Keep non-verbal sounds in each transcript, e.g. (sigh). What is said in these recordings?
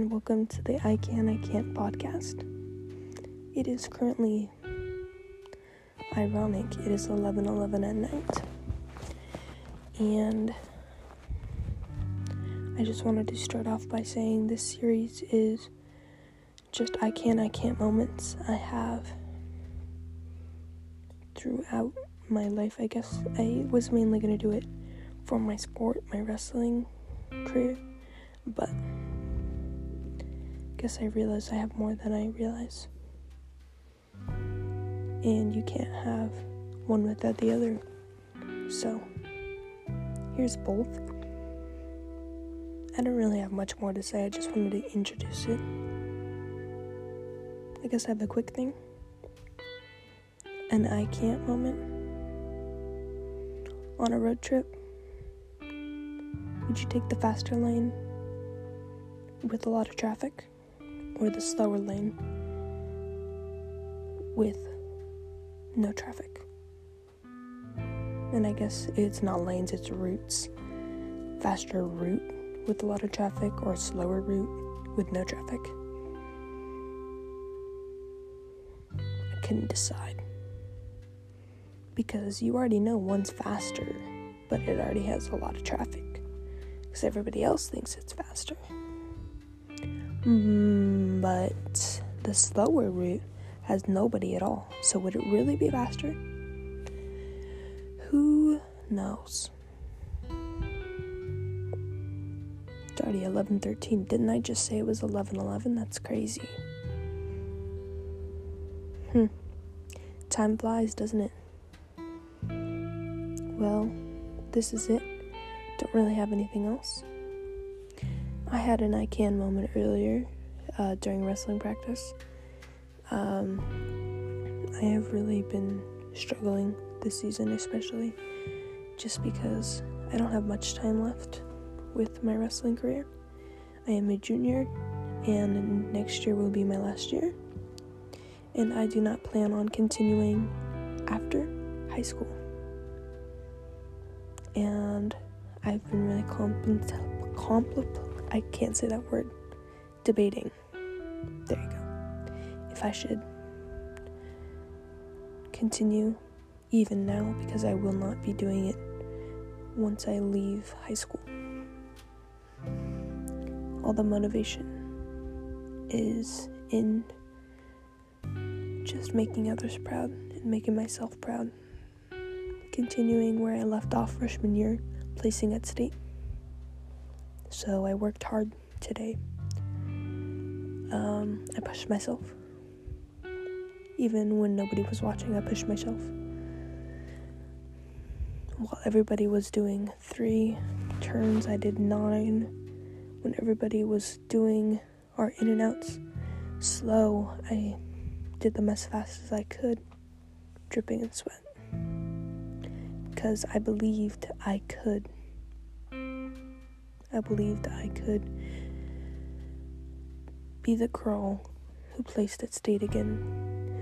and welcome to the I Can I Can't podcast. It is currently ironic, it is 11 11 at night, and I just wanted to start off by saying this series is just I can I can't moments I have throughout my life. I guess I was mainly going to do it for my sport, my wrestling career, but guess I realize I have more than I realize. And you can't have one without the other. So, here's both. I don't really have much more to say, I just wanted to introduce it. I guess I have a quick thing. An I can't moment. On a road trip, would you take the faster lane with a lot of traffic? Or the slower lane with no traffic. And I guess it's not lanes, it's routes. Faster route with a lot of traffic or slower route with no traffic. I couldn't decide. Because you already know one's faster, but it already has a lot of traffic. Because everybody else thinks it's faster. Mm, but the slower route has nobody at all. So would it really be faster? Who knows? It's already 11:13. Didn't I just say it was 11:11? That's crazy. Hmm. Time flies, doesn't it? Well, this is it. Don't really have anything else. I had an I can moment earlier uh, during wrestling practice. Um, I have really been struggling this season, especially just because I don't have much time left with my wrestling career. I am a junior, and next year will be my last year. And I do not plan on continuing after high school. And I've been really compl- compl- I can't say that word. Debating. There you go. If I should continue even now because I will not be doing it once I leave high school. All the motivation is in just making others proud and making myself proud. Continuing where I left off freshman year, placing at state. So I worked hard today. Um, I pushed myself. Even when nobody was watching, I pushed myself. While everybody was doing three turns, I did nine. When everybody was doing our in and outs slow, I did them as fast as I could, dripping in sweat. Because I believed I could. I believed I could be the girl who placed at state again,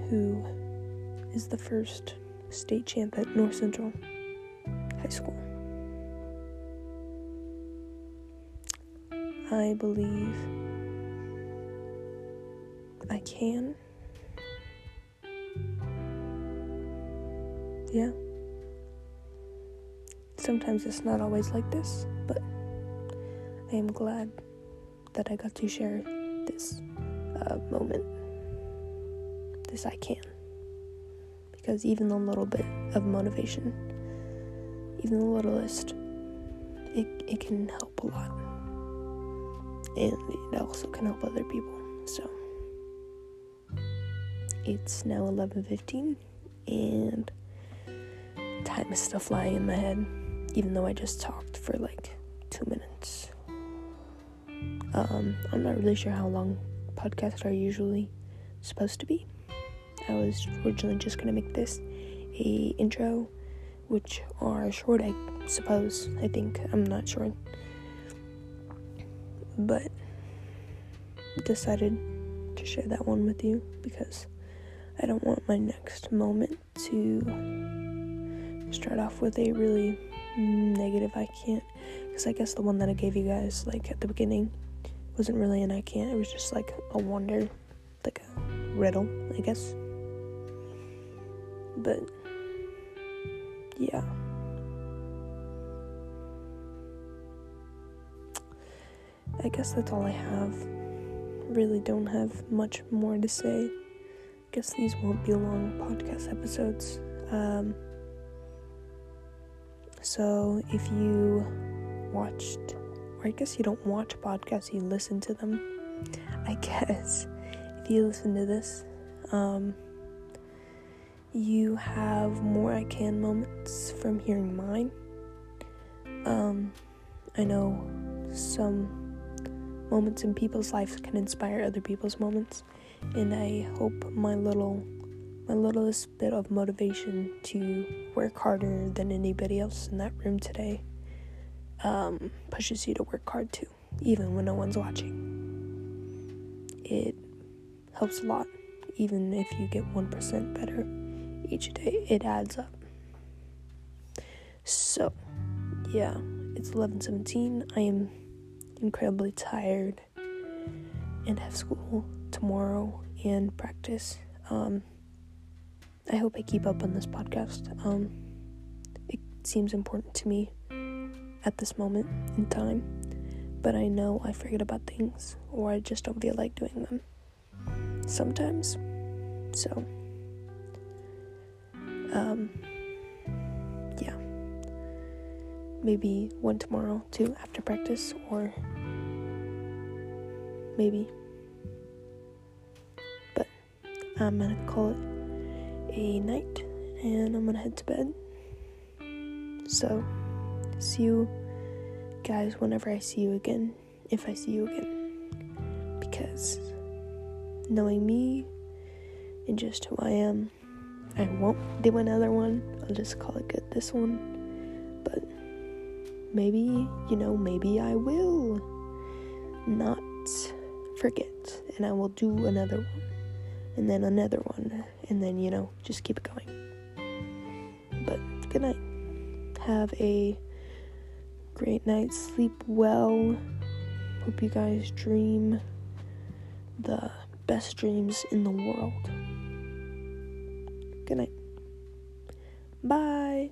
who is the first state champ at North Central High School. I believe I can. Yeah. Sometimes it's not always like this, but I am glad that I got to share this uh, moment. This I can. Because even the little bit of motivation, even the littlest, it, it can help a lot. And it also can help other people. So it's now 11:15 and time is still flying in my head even though I just talked for like 2 minutes. Um, I'm not really sure how long podcasts are usually supposed to be. I was originally just gonna make this a intro, which are short, I suppose. I think I'm not sure, but decided to share that one with you because I don't want my next moment to start off with a really negative I can't because I guess the one that I gave you guys like at the beginning wasn't really an I can't, it was just like a wonder, like a riddle, I guess. But yeah. I guess that's all I have. Really don't have much more to say. Guess these won't be long podcast episodes. Um, so if you watched, or I guess you don't watch podcasts, you listen to them. I (laughs) guess if you listen to this, um, you have more I can moments from hearing mine. Um, I know some moments in people's lives can inspire other people's moments, and I hope my little my littlest bit of motivation to work harder than anybody else in that room today um, pushes you to work hard too, even when no one's watching. It helps a lot, even if you get 1% better each day, it adds up. So, yeah, it's 11:17. I am incredibly tired and have school tomorrow and practice. Um, I hope I keep up on this podcast. Um, it seems important to me at this moment in time, but I know I forget about things or I just don't feel like doing them sometimes. So, um, yeah. Maybe one tomorrow too after practice, or maybe. But I'm gonna call it a night and I'm gonna head to bed. So, see you guys whenever I see you again, if I see you again. Because knowing me and just who I am, I won't do another one. I'll just call it good this one. But maybe, you know, maybe I will not forget and I will do another one and then another one and then, you know, just keep it going. But good night. Have a great night. Sleep well. Hope you guys dream the best dreams in the world. Good night. Bye.